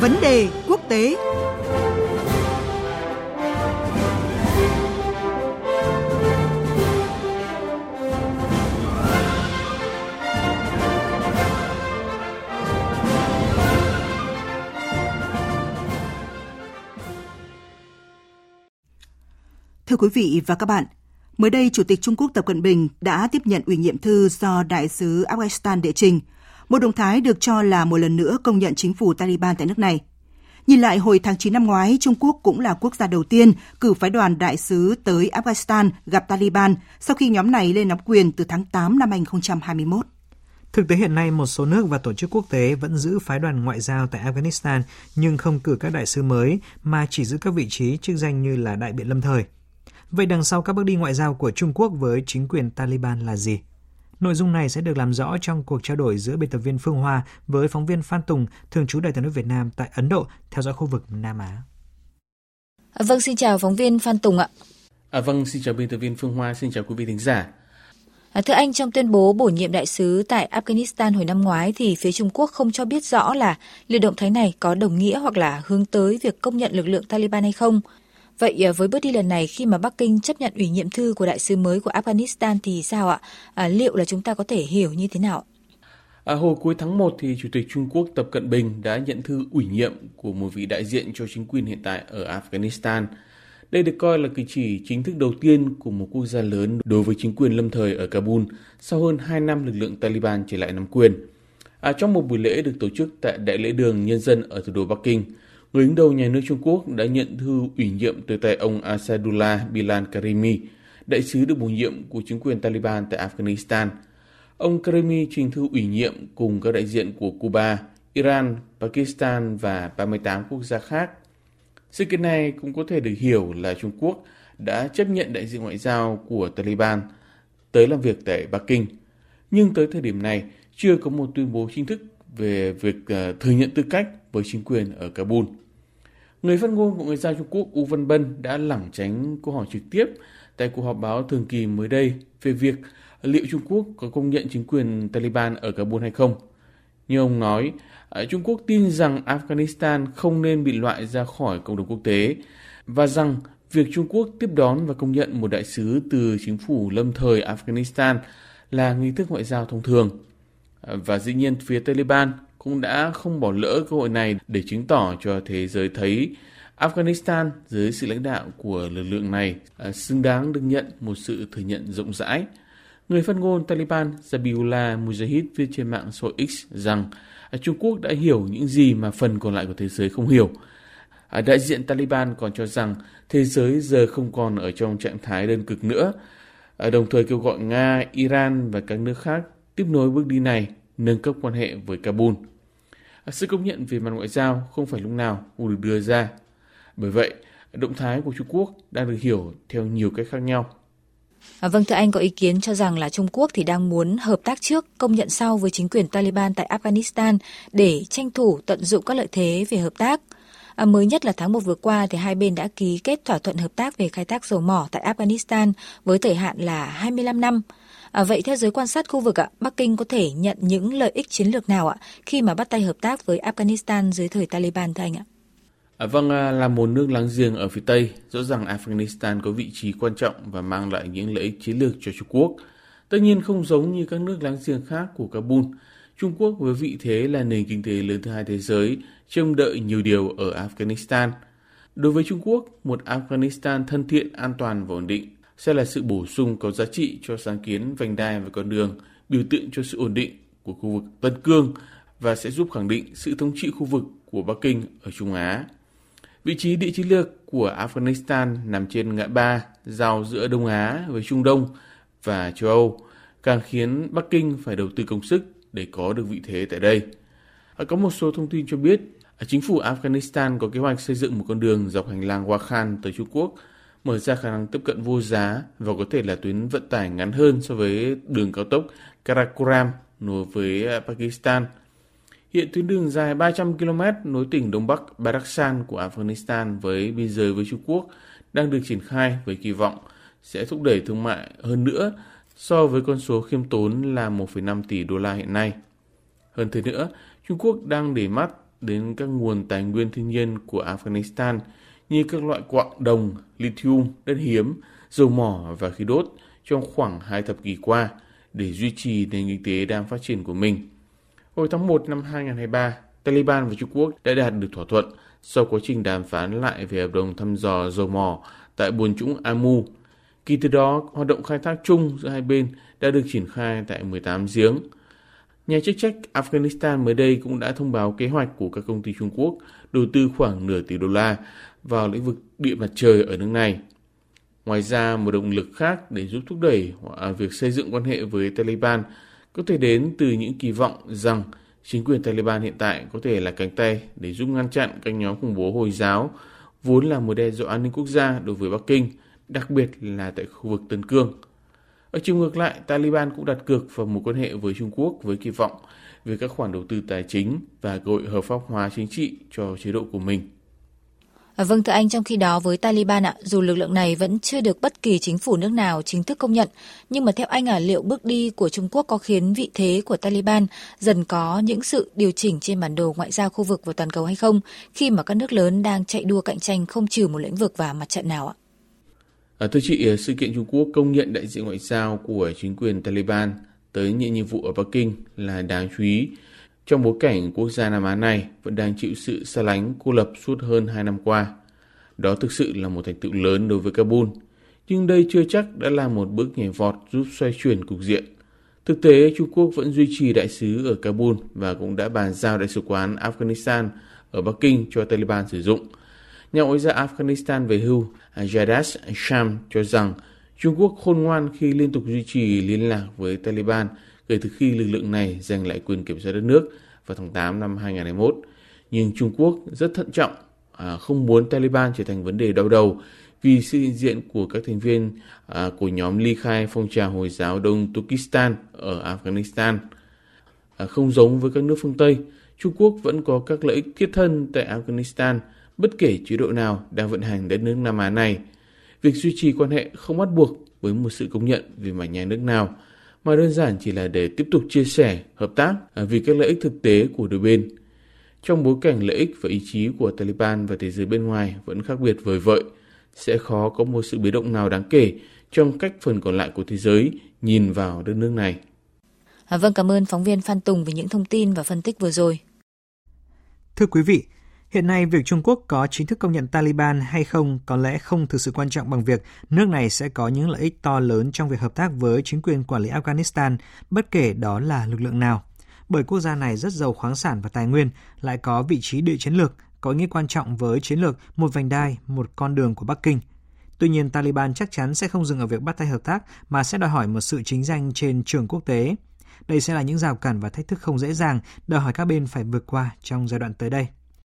Vấn đề quốc tế. Thưa quý vị và các bạn, mới đây Chủ tịch Trung Quốc Tập Cận Bình đã tiếp nhận ủy nhiệm thư do Đại sứ Afghanistan đệ trình, một động thái được cho là một lần nữa công nhận chính phủ Taliban tại nước này. Nhìn lại hồi tháng 9 năm ngoái, Trung Quốc cũng là quốc gia đầu tiên cử phái đoàn đại sứ tới Afghanistan gặp Taliban sau khi nhóm này lên nắm quyền từ tháng 8 năm 2021. Thực tế hiện nay, một số nước và tổ chức quốc tế vẫn giữ phái đoàn ngoại giao tại Afghanistan nhưng không cử các đại sứ mới mà chỉ giữ các vị trí chức danh như là đại biện lâm thời. Vậy đằng sau các bước đi ngoại giao của Trung Quốc với chính quyền Taliban là gì? Nội dung này sẽ được làm rõ trong cuộc trao đổi giữa biên tập viên Phương Hoa với phóng viên Phan Tùng, thường trú Đại tiếng nước Việt Nam tại Ấn Độ, theo dõi khu vực Nam Á. À, vâng, xin chào phóng viên Phan Tùng ạ. À, vâng, xin chào biên tập viên Phương Hoa, xin chào quý vị thính giả. À, thưa anh, trong tuyên bố bổ nhiệm đại sứ tại Afghanistan hồi năm ngoái thì phía Trung Quốc không cho biết rõ là liệu động thái này có đồng nghĩa hoặc là hướng tới việc công nhận lực lượng Taliban hay không. Vậy ờ, với bước đi lần này khi mà Bắc Kinh chấp nhận ủy nhiệm thư của đại sứ mới của Afghanistan thì sao ạ? À, liệu là chúng ta có thể hiểu như thế nào? À, hồi cuối tháng 1 thì Chủ tịch Trung Quốc Tập Cận Bình đã nhận thư ủy nhiệm của một vị đại diện cho chính quyền hiện tại ở Afghanistan. Đây được coi là cử chỉ chính thức đầu tiên của một quốc gia lớn đối với chính quyền lâm thời ở Kabul sau hơn 2 năm lực lượng Taliban trở lại nắm quyền. À, trong một buổi lễ được tổ chức tại Đại lễ đường Nhân dân ở thủ đô Bắc Kinh, người đứng đầu nhà nước Trung Quốc đã nhận thư ủy nhiệm từ tay ông Asadullah Bilal Karimi, đại sứ được bổ nhiệm của chính quyền Taliban tại Afghanistan. Ông Karimi trình thư ủy nhiệm cùng các đại diện của Cuba, Iran, Pakistan và 38 quốc gia khác. Sự kiện này cũng có thể được hiểu là Trung Quốc đã chấp nhận đại diện ngoại giao của Taliban tới làm việc tại Bắc Kinh. Nhưng tới thời điểm này, chưa có một tuyên bố chính thức về việc ờ, thừa nhận tư cách với chính quyền ở Kabul. Người phát ngôn của người giao Trung Quốc U Văn Bân đã lảng tránh câu hỏi trực tiếp tại cuộc họp báo thường kỳ mới đây về việc liệu Trung Quốc có công nhận chính quyền Taliban ở Kabul hay không. Như ông nói, ờ, Trung Quốc tin rằng Afghanistan không nên bị loại ra khỏi cộng đồng quốc tế và rằng việc Trung Quốc tiếp đón và công nhận một đại sứ từ chính phủ lâm thời Afghanistan là nghi thức ngoại giao thông thường. Ờ, và dĩ nhiên phía Taliban cũng đã không bỏ lỡ cơ hội này để chứng tỏ cho thế giới thấy Afghanistan dưới sự lãnh đạo của lực lượng này ờ, xứng đáng được nhận một sự thừa nhận rộng rãi. Người phát ngôn Taliban Zabiullah Mujahid viết trên mạng xã hội X rằng ờ, Trung Quốc đã hiểu những gì mà phần còn lại của thế giới không hiểu. Đại diện Taliban còn cho rằng thế giới giờ không còn ở trong trạng thái đơn cực nữa, đồng thời kêu gọi Nga, Iran và các nước khác tiếp nối bước đi này nâng cấp quan hệ với Kabul. À, sự công nhận về mặt ngoại giao không phải lúc nào cũng được đưa ra. Bởi vậy, động thái của Trung Quốc đang được hiểu theo nhiều cách khác nhau. À, vâng, thưa anh có ý kiến cho rằng là Trung Quốc thì đang muốn hợp tác trước, công nhận sau với chính quyền Taliban tại Afghanistan để tranh thủ tận dụng các lợi thế về hợp tác. À, mới nhất là tháng 1 vừa qua thì hai bên đã ký kết thỏa thuận hợp tác về khai thác dầu mỏ tại Afghanistan với thời hạn là 25 năm. À, vậy theo giới quan sát khu vực ạ, Bắc Kinh có thể nhận những lợi ích chiến lược nào ạ khi mà bắt tay hợp tác với Afghanistan dưới thời Taliban thưa anh ạ? À, vâng, à, là một nước láng giềng ở phía Tây, rõ ràng Afghanistan có vị trí quan trọng và mang lại những lợi ích chiến lược cho Trung Quốc. Tất nhiên không giống như các nước láng giềng khác của Kabul, Trung Quốc với vị thế là nền kinh tế lớn thứ hai thế giới, trông đợi nhiều điều ở Afghanistan. Đối với Trung Quốc, một Afghanistan thân thiện, an toàn và ổn định sẽ là sự bổ sung có giá trị cho sáng kiến vành đai và con đường, biểu tượng cho sự ổn định của khu vực Tân Cương và sẽ giúp khẳng định sự thống trị khu vực của Bắc Kinh ở Trung Á. Vị trí địa chiến lược của Afghanistan nằm trên ngã ba giao giữa Đông Á với Trung Đông và châu Âu, càng khiến Bắc Kinh phải đầu tư công sức để có được vị thế tại đây. À, có một số thông tin cho biết, à, chính phủ Afghanistan có kế hoạch xây dựng một con đường dọc hành lang Wakhan tới Trung Quốc – mở ra khả năng tiếp cận vô giá và có thể là tuyến vận tải ngắn hơn so với đường cao tốc Karakoram nối với à, Pakistan. Hiện tuyến đường dài 300 km nối tỉnh Đông Bắc Badakhshan của Afghanistan với biên giới với Trung Quốc đang được triển khai với kỳ vọng sẽ thúc đẩy thương mại hơn nữa so với con số khiêm tốn là 1,5 tỷ đô la hiện nay. Hơn thế nữa, Trung Quốc đang để mắt đến các nguồn tài nguyên thiên nhiên của Afghanistan như các loại quặng đồng, lithium, đất hiếm, dầu mỏ và khí đốt trong khoảng hai thập kỷ qua để duy trì nền kinh tế đang phát triển của mình. Hồi tháng 1 năm 2023, Taliban và Trung Quốc đã đạt được thỏa thuận sau quá trình đàm phán lại về hợp đồng thăm dò dầu mỏ tại buồn trũng Amu. Kỳ từ đó, hoạt động khai thác chung giữa hai bên đã được triển khai tại 18 giếng. Nhà chức trách Afghanistan mới đây cũng đã thông báo kế hoạch của các công ty Trung Quốc đầu tư khoảng nửa tỷ đô la vào lĩnh vực điện mặt trời ở nước này. Ngoài ra, một động lực khác để giúp thúc đẩy à, việc xây dựng quan hệ với Taliban có thể đến từ những kỳ vọng rằng chính quyền Taliban hiện tại có thể là cánh tay để giúp ngăn chặn các nhóm khủng bố Hồi giáo vốn là một đe dọa an ninh quốc gia đối với Bắc Kinh, đặc biệt là tại khu vực Tân Cương. Ở chiều ngược lại, Taliban cũng đặt cược vào mối quan hệ với Trung Quốc với kỳ vọng về các khoản đầu tư tài chính và cơ hội hợp pháp hóa chính trị cho chế độ của mình. À, vâng thưa anh, trong khi đó với Taliban ạ, dù lực lượng này vẫn chưa được bất kỳ chính phủ nước nào chính thức công nhận, nhưng mà theo anh à, liệu bước đi của Trung Quốc có khiến vị thế của Taliban dần có những sự điều chỉnh trên bản đồ ngoại giao khu vực và toàn cầu hay không, khi mà các nước lớn đang chạy đua cạnh tranh không trừ một lĩnh vực và mặt trận nào ạ? À, thưa chị, à, sự kiện Trung Quốc công nhận đại diện ngoại giao của chính quyền Taliban tới nhận nhiệm vụ ở Bắc Kinh là đáng chú ý trong bối cảnh quốc gia Nam Á này vẫn đang chịu sự xa lánh cô lập suốt hơn 2 năm qua. Đó thực sự là một thành tựu lớn đối với Kabul, nhưng đây chưa chắc đã là một bước nhảy vọt giúp xoay chuyển cục diện. Thực tế, Trung Quốc vẫn duy trì đại sứ ở Kabul và cũng đã bàn giao đại sứ quán Afghanistan ở Bắc Kinh cho Taliban sử dụng. Nhà ngoại giao Afghanistan về hưu Jadash Sham cho rằng Trung Quốc khôn ngoan khi liên tục duy trì liên lạc với Taliban kể từ khi lực lượng này giành lại quyền kiểm soát đất nước vào tháng 8 năm 2021. Nhưng Trung Quốc rất thận trọng, à, không muốn Taliban trở thành vấn đề đau đầu vì sự hiện diện của các thành viên à, của nhóm ly khai phong trào Hồi giáo Đông Turkistan ở Afghanistan. À, không giống với các nước phương Tây, Trung Quốc vẫn có các lợi ích thiết thân tại Afghanistan, bất kể chế độ nào đang vận hành đất nước Nam Á này. Việc duy trì quan hệ không bắt buộc với một sự công nhận về mặt nhà nước nào, mà đơn giản chỉ là để tiếp tục chia sẻ, hợp tác vì các lợi ích thực tế của đôi bên. Trong bối cảnh lợi ích và ý chí của Taliban và thế giới bên ngoài vẫn khác biệt vời vợi, sẽ khó có một sự biến động nào đáng kể trong cách phần còn lại của thế giới nhìn vào đất nước này. À, vâng, cảm ơn phóng viên Phan Tùng về những thông tin và phân tích vừa rồi. Thưa quý vị, Hiện nay, việc Trung Quốc có chính thức công nhận Taliban hay không có lẽ không thực sự quan trọng bằng việc nước này sẽ có những lợi ích to lớn trong việc hợp tác với chính quyền quản lý Afghanistan, bất kể đó là lực lượng nào. Bởi quốc gia này rất giàu khoáng sản và tài nguyên, lại có vị trí địa chiến lược, có ý nghĩa quan trọng với chiến lược một vành đai, một con đường của Bắc Kinh. Tuy nhiên, Taliban chắc chắn sẽ không dừng ở việc bắt tay hợp tác mà sẽ đòi hỏi một sự chính danh trên trường quốc tế. Đây sẽ là những rào cản và thách thức không dễ dàng đòi hỏi các bên phải vượt qua trong giai đoạn tới đây.